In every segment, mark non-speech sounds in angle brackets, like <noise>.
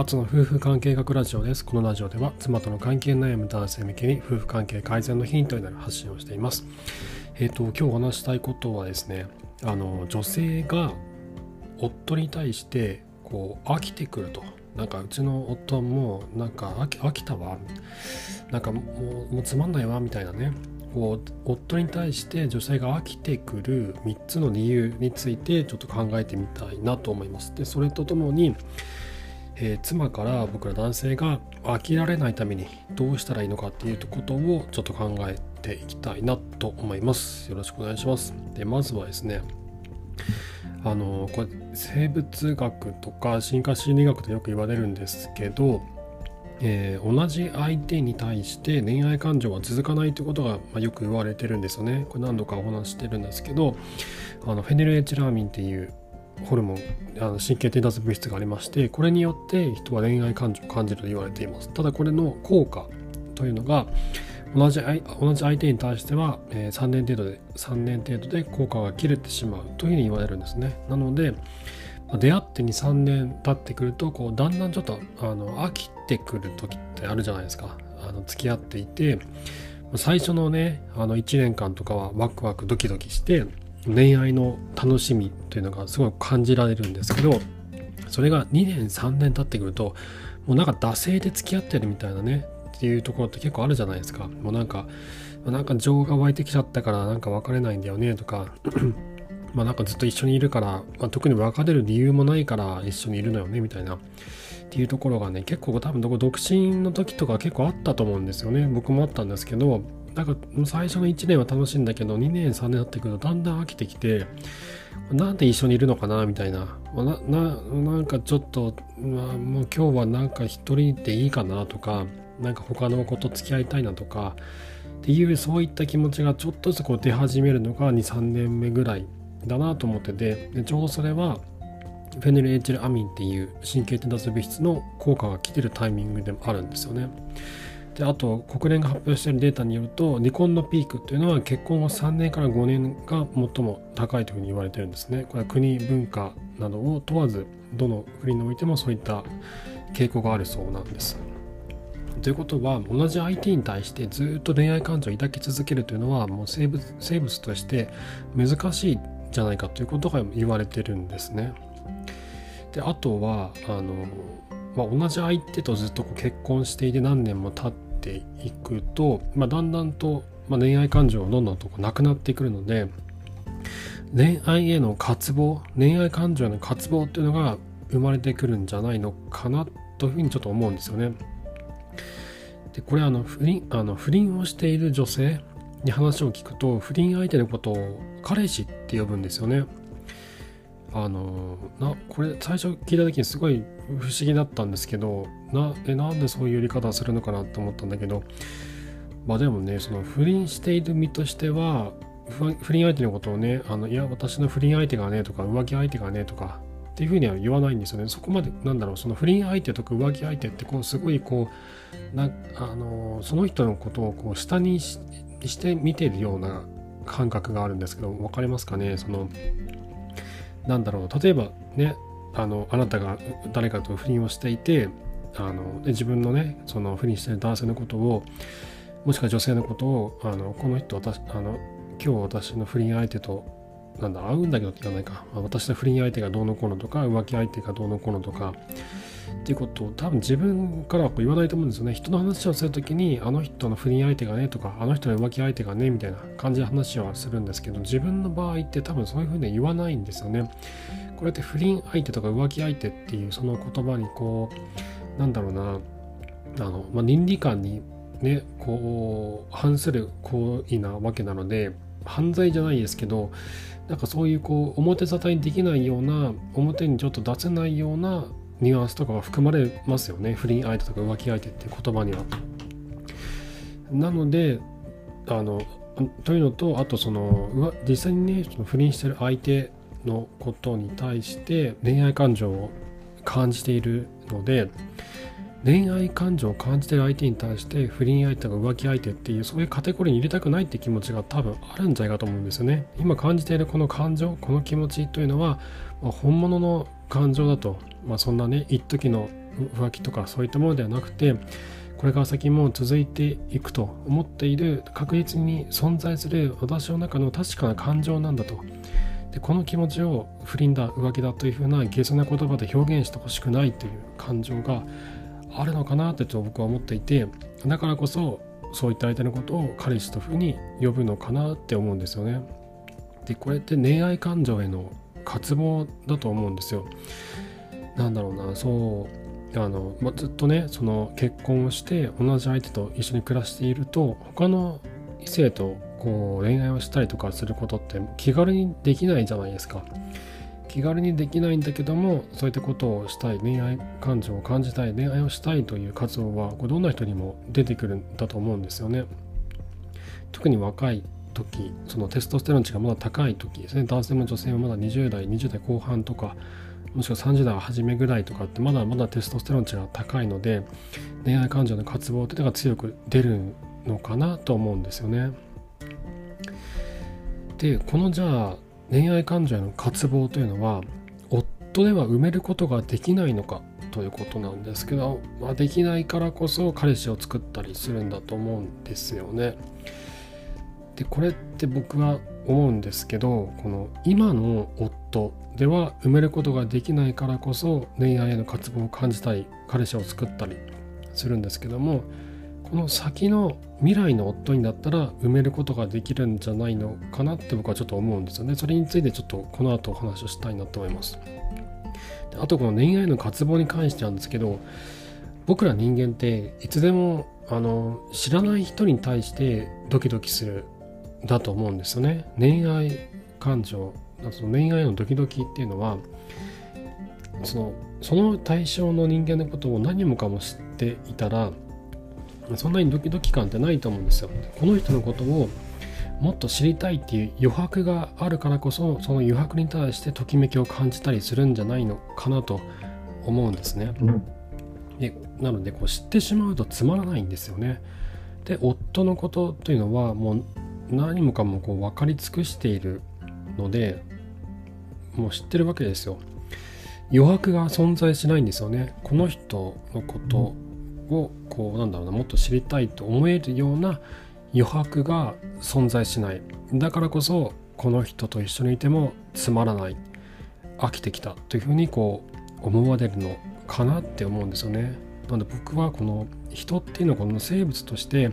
あとの夫婦関係学ラジオです。このラジオでは妻との関係悩む男性向けに夫婦関係改善のヒントになる発信をしています。えっ、ー、と、今日お話したいことはですね、あの、女性が夫に対してこう飽きてくると。なんかうちの夫はもうなんか飽き飽きたわ。なんかもうもうつまんないわみたいなね。こう夫に対して女性が飽きてくる3つの理由についてちょっと考えてみたいなと思います。でそれとともにえー、妻から僕ら男性が飽きられないためにどうしたらいいのかっていうことをちょっと考えていきたいなと思います。よろしくお願いします。で、まずはですね、あの、これ生物学とか進化心理学とよく言われるんですけど、えー、同じ相手に対して恋愛感情は続かないということが、まあ、よく言われてるんですよね。これ何度かお話してるんですけど、あのフェネルエチラーミンっていうホルモンあの神経伝達物質がありましてこれによって人は恋愛感情を感じると言われています。ただこれの効果というのが同じ同じ相手に対しては、えー、3年程度で3年程度で効果が切れてしまうというふうに言われるんですね。なので出会って23年経ってくるとこうだんだんちょっとあの飽きてくる時ってあるじゃないですか。あの付き合っていて最初のねあの1年間とかはワクワクドキドキして恋愛の楽しみというのがすごい感じられるんですけどそれが2年3年経ってくるともうなんか惰性で付き合ってるみたいなねっていうところって結構あるじゃないですか。もうなんかなんか情が湧いてきちゃったからなんか別れないんだよねとか <clears throat> まあなんかずっと一緒にいるから、まあ、特に別れる理由もないから一緒にいるのよねみたいなっていうところがね結構多分独身の時とか結構あったと思うんですよね。僕もあったんですけどなんか最初の1年は楽しいんだけど2年3年経ってくるとだんだん飽きてきてなんで一緒にいるのかなみたいななななんかちょっと、まあ、もう今日はなんか一人でいいかなとかなんか他の子と付き合いたいなとかっていうそういった気持ちがちょっとずつこう出始めるのが23年目ぐらいだなと思っててでちょうどそれはフェネルエチルアミンっていう神経伝達物質の効果が来てるタイミングでもあるんですよね。であと国連が発表しているデータによると離婚のピークというのは結婚後3年から5年が最も高いというふうに言われてるんですね。これは国文化などを問わずどの国においてもそういった傾向があるそうなんです。ということは同じ相手に対してずっと恋愛感情を抱き続けるというのはもう生物生物として難しいじゃないかということが言われてるんですね。であとはあの、まあ、同じ相手とずっとこう結婚していて何年も経ってていくと、まあ、だんだんと、まあ、恋愛感情がどんどんとなくなってくるので恋愛への渇望恋愛感情への渇望っていうのが生まれてくるんじゃないのかなというふうにちょっと思うんですよね。でこれあの不倫あの不倫をしている女性に話を聞くと不倫相手のことを彼氏って呼ぶんですよね。あのなこれ最初聞いた時にすごい不思議だったんですけどなえなんでそういうやり方をするのかなと思ったんだけどまあでもねその不倫している身としては不倫相手のことをねあのいや私の不倫相手がねとか浮気相手がねとかっていうふうには言わないんですよね。そこまでなんだろうその不倫相手とか浮気相手ってこうすごいこうなあのその人のことをこう下にして見てるような感覚があるんですけど分かりますかね？そのなんだろう例えばねあのあなたが誰かと不倫をしていてあの自分のねその不倫してる男性のことをもしくは女性のことをあのこの人私あの今日私の不倫相手となんだ会うんだけどって言わないか、私の不倫相手がどうのこうのとか浮気相手がどうのこうのとか。っていうことを多分自分からは言わないと思うんですよね。人の話をする時にあの人の不倫相手がねとかあの人の浮気相手がねみたいな感じで話はするんですけど自分の場合って多分そういうふうに言わないんですよね。これって不倫相手とか浮気相手っていうその言葉にこうなんだろうなあの、まあ、倫理観にねこう反する行為なわけなので犯罪じゃないですけどなんかそういうこう表沙汰にできないような表にちょっと出せないようなニュアンスとかが含まれますよね不倫相手とか浮気相手っていう言葉には。なのであのというのとあとその実際にねその不倫してる相手のことに対して恋愛感情を感じているので恋愛感情を感じてる相手に対して不倫相手が浮気相手っていうそういうカテゴリーに入れたくないって気持ちが多分あるんじゃないかと思うんですよね今感じているこの感情この気持ちというのは、まあ、本物の感情だと、まあ、そんなね一時の浮気とかそういったものではなくてこれから先も続いていくと思っている確実に存在する私の中の確かな感情なんだとでこの気持ちを不倫だ浮気だというふうな下世な言葉で表現してほしくないという感情があるのかなってと僕は思っていてだからこそそういった相手のことを彼氏というふうに呼ぶのかなって思うんですよね。でこれって恋愛感情への渇望だと思うんですよ。なんだろうなそうあの、まずっとねその結婚をして同じ相手と一緒に暮らしていると他の異性とこう恋愛をしたりとかすることって気軽にできないじゃないですか。気軽にできないんだけどもそういったことをしたい恋愛感情を感じたい恋愛をしたいという活動はどんな人にも出てくるんだと思うんですよね。特に若い時そのテストステロン値がまだ高い時ですね男性も女性もまだ20代20代後半とかもしくは30代は初めぐらいとかってまだまだテストステロン値が高いので恋愛感情の渇望っていうのが強く出るのかなと思うんですよね。でこのじゃあ恋愛感情への渇望というのは夫では埋めることができないのかということなんですけど、まあ、できないからこそ彼氏を作ったりするんだと思うんですよね。でこれって僕は思うんですけどこの今の夫では埋めることができないからこそ恋愛への渇望を感じたり彼氏を作ったりするんですけどもこの先の未来の夫になったら埋めることができるんじゃないのかなって僕はちょっと思うんですよね。それについてちょっとこの後お話をしたいなと思います。あとこの恋愛の渇望に関してなんですけど僕ら人間っていつでもあの知らない人に対してドキドキするだと思うんですよね。恋愛感情その恋愛のドキドキっていうのはそのその対象の人間のことを何もかも知っていたらそんなにドキドキ感ってないと思うんですよ。この人のことをもっと知りたいっていう余白があるからこそその余白に対してときめきを感じたりするんじゃないのかなと思うんですね。でなのでこう知ってしまうとつまらないんですよね。で夫のことというのはもう何もかもこう分かり尽くしているのでもう知ってるわけですよ。余白が存在しないんですよね。この人のことをこうなんだろうなもっと知りたいと思えるような余白が存在しないだからこそこの人と一緒にいてもつまらない飽きてきたというふうにこう思われるのかなって思うんですよね。なので僕はこの人っていうのはこの生物として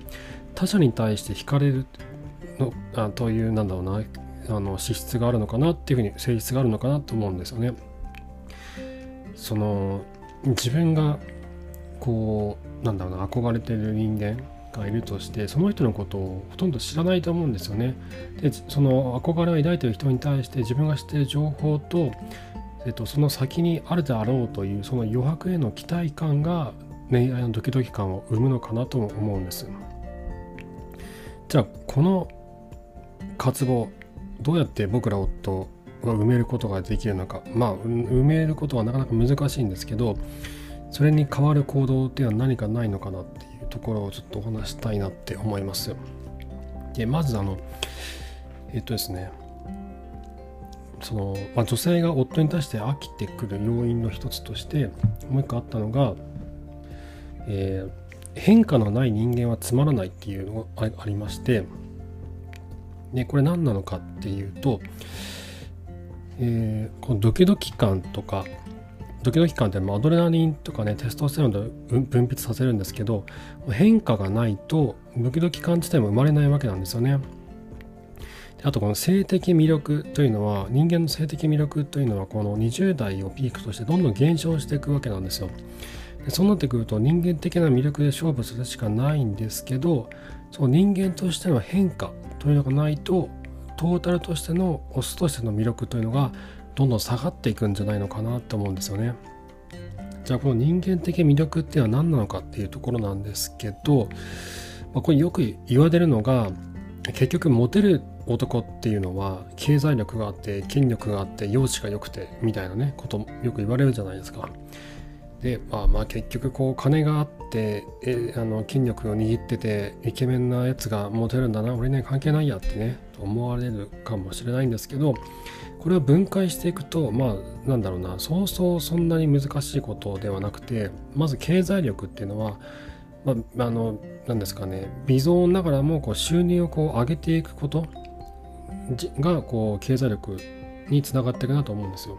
他者に対して惹かれるのあというなんだろうなあの資質があるのかなっていうふうに性質があるのかなと思うんですよね。その自分がこうなんだろうな憧れてる人間がいるとしてその人のことをほとんど知らないと思うんですよね。でその憧れを抱いてる人に対して自分が知っている情報と、えっと、その先にあるであろうというその余白への期待感が恋愛のドキドキ感を生むのかなとも思うんです。じゃあこの渇望。どうやって僕ら夫は埋めることができるのか。まあ埋めることはなかなか難しいんですけどそれに代わる行動っていうのは何かないのかなっていうところをちょっとお話したいなって思いますでまずあのえっとですねその、まあ、女性が夫に対して飽きてくる要因の一つとしてもう一個あったのが、えー、変化のない人間はつまらないっていうのがありましてでこれ何なのかっていうと、えー、このドキドキ感とかドキドキ感ってアドレナリンとかねテストステロンで分泌させるんですけど変化がないとドキドキ感自体も生まれないわけなんですよね。あとこの性的魅力というのは人間の性的魅力というのはこの20代をピークとしてどんどん減少していくわけなんですよ。でそうなってくると人間的な魅力で勝負するしかないんですけどその人間としての変化というのがないとトータルとしてのオスとしての魅力というのがどんどん下がっていくんじゃないのかなと思うんですよね。じゃあこの人間的魅力っていうのは何なのかっていうところなんですけど、まあ、これよく言われるのが結局モテる男っていうのは経済力があって権力があって容姿が良くてみたいなねことよく言われるじゃないですか。でまあまあ結局こう金があってえあの筋力を握っててイケメンなやつがモテるんだな俺ね関係ないやってね思われるかもしれないんですけどこれを分解していくとまあなんだろうなそうそうそんなに難しいことではなくてまず経済力っていうのはまあ、あの何ですかね微増ながらもこう収入をこう上げていくことがこう経済力につながっていくなと思うんですよ。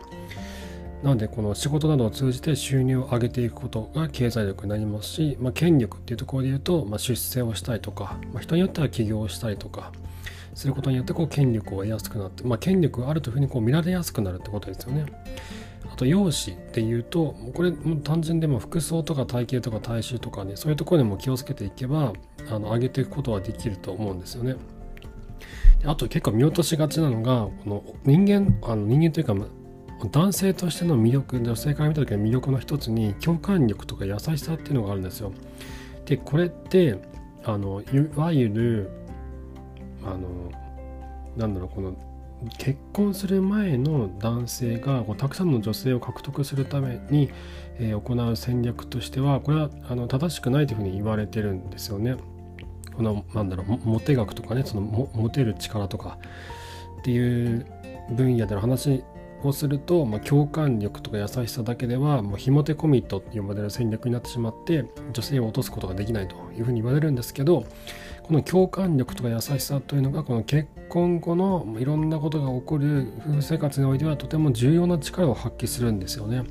なのでこの仕事などを通じて収入を上げていくことが経済力になりますし、まあ、権力っていうところで言うと、まあ、出世をしたりとか、まあ、人によっては起業をしたりとかすることによってこう権力を得やすくなって、まあ、権力があるというふうにこう見られやすくなるってことですよね。あと容姿っていうとこれも単純でも服装とか体型とか体臭とかねそういうところでも気をつけていけばあの上げていくことはできると思うんですよね。あと結構見落としがちなのがこの人間あの人間というか男性としての魅力女性から見た時の魅力の一つに共感力とか優しさっていうのがあるんですよ。でこれってあのいわゆるあのなんだろうこの結婚する前の男性がこうたくさんの女性を獲得するために、えー、行う戦略としてはこれはあの正しくないというふうに言われてるんですよね。このなんだろうモテ学とかねそのモテる力とかっていう分野での話をすると、まあ、共感力とか優しさだけではもうひも手コミットって呼ばれる戦略になってしまって女性を落とすことができないというふうに言われるんですけどこの共感力とか優しさというのがこの結婚後のいろんなことが起こる夫婦生活においてはとても重要な力を発揮するんですよね。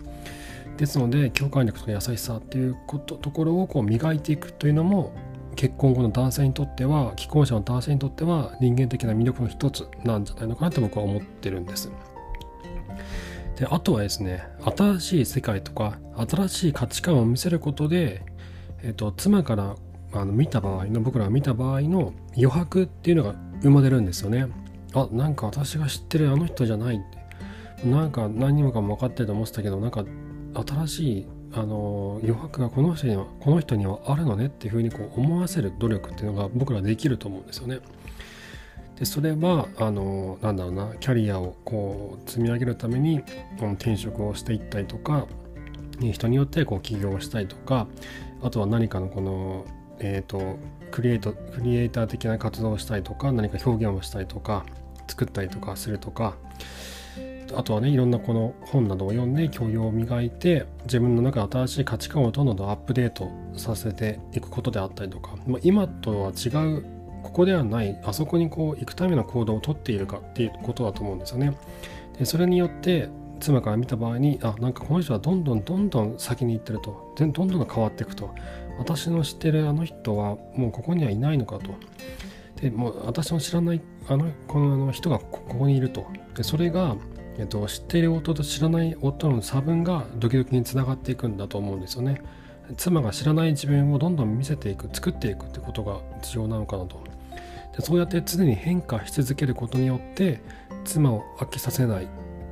ですので共感力とか優しさっていうことところをこう磨いていくというのも結婚後の男性にとっては既婚者の男性にとっては人間的な魅力の一つなんじゃないのかなって僕は思ってるんです。であとはですね新しい世界とか新しい価値観を見せることで、えーと、妻からあの見た場合の僕らが見た場合の余白っていうのが生まれるんですよね。あなんか私が知ってるあの人じゃないってなんか何にもかも分かってると思ってたけどなんか新しいあの余白がこの人にはこの人にはあるのねっていうふうにこう思わせる努力っていうのが僕らできると思うんですよね。でそれはあのなんだろうなキャリアをこう積み上げるためにこの転職をしていったりとか人によってこう起業したりとかあとは何かのこのえっ、ー、とクリエイトクリエイター的な活動をしたりとか何か表現をしたりとか作ったりとかするとかあとはねいろんなこの本などを読んで教養を磨いて自分の中で新しい価値観をどんどんアップデートさせていくことであったりとか、まあ、今とは違うここではないあそこにこう行くための行動をとっているかっていうことだと思うんですよね。でそれによって妻から見た場合にあなんかこの人はどんどんどんどん先に行ってると。どんどん変わっていくと。私の知ってるあの人はもうここにはいないのかと。でもう私の知らないあのこの人がここにいると。でそれがえっと、知っている夫と知らない夫の差分がドキドキにつながっていくんだと思うんですよね。妻が知らない自分をどんどん見せていく作っていくってことが重要なのかなと。そうやって常に変化し続けることによって妻を飽きさせない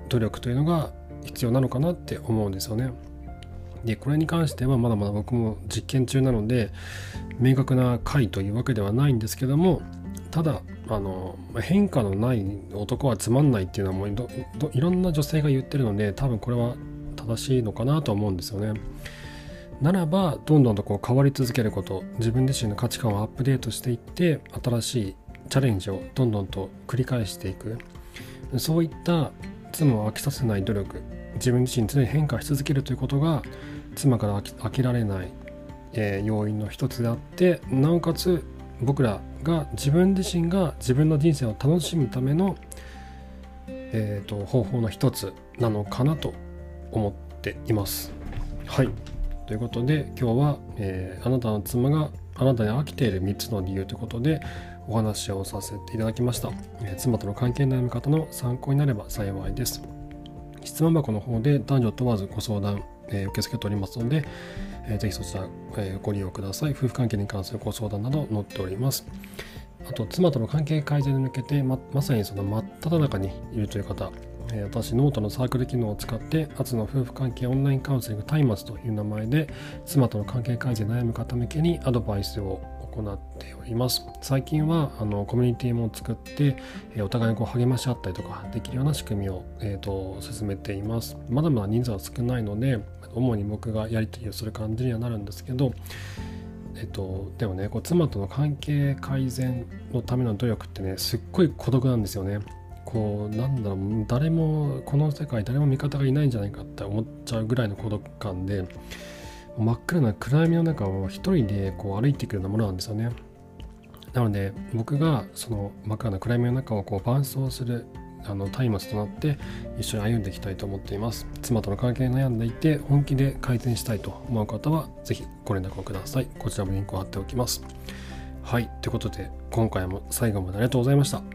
努力というのが必要なのかなって思うんですよね。でこれに関してはまだまだ僕も実験中なので明確な解というわけではないんですけどもただあの変化のない男はつまんないっていうのはもういろんな女性が言ってるので多分これは正しいのかなと思うんですよね。ならばどんどんとこう変わり続けること自分自身の価値観をアップデートしていって新しいチャレンジをどんどんと繰り返していくそういった妻を飽きさせない努力自分自身常に変化し続けるということが妻から飽きられない、えー、要因の一つであってなおかつ僕らが自分自身が自分の人生を楽しむための、えーと、方法の一つなのかなと思っています。はいということで今日は、えー、あなたの妻があなたに飽きている3つの理由ということでお話をさせていただきました、えー、妻との関係悩み方の参考になれば幸いです質問箱の方で男女問わずご相談、えー、受け付けておりますので、えー、ぜひそちら、え、ご利用ください。夫婦関係に関するご相談など載っております。あと、妻との関係改善に向けてま、まさにその真っ只中にいるという方、私、ノートのサークル機能を使って、アツの夫婦関係オンラインカウンセリングタイマツという名前で、妻との関係改善悩む方向けにアドバイスを行っております。最近はあのコミュニティも作って、えお互いにこう励まし合ったりとかできるような仕組みを、えーと進めています。まだまだ人数は少ないので、主に僕がやり取りをする感じにはなるんですけど、えっと、でもねこう妻との関係改善のための努力ってねすっごい孤独なんですよねこうなんだろう誰もこの世界誰も味方がいないんじゃないかって思っちゃうぐらいの孤独感で真っ暗な暗闇の中を一人でこう歩いていくようなものなんですよね。なので僕がその真っ暗な暗闇の中をこう伴走するあの松明となって一緒に歩んでいきたいと思っています。妻との関係に悩んでいて本気で改善したいと思う方は是非ご連絡をください。こちらもリンクを貼っておきます。はい。ということで今回も最後までありがとうございました。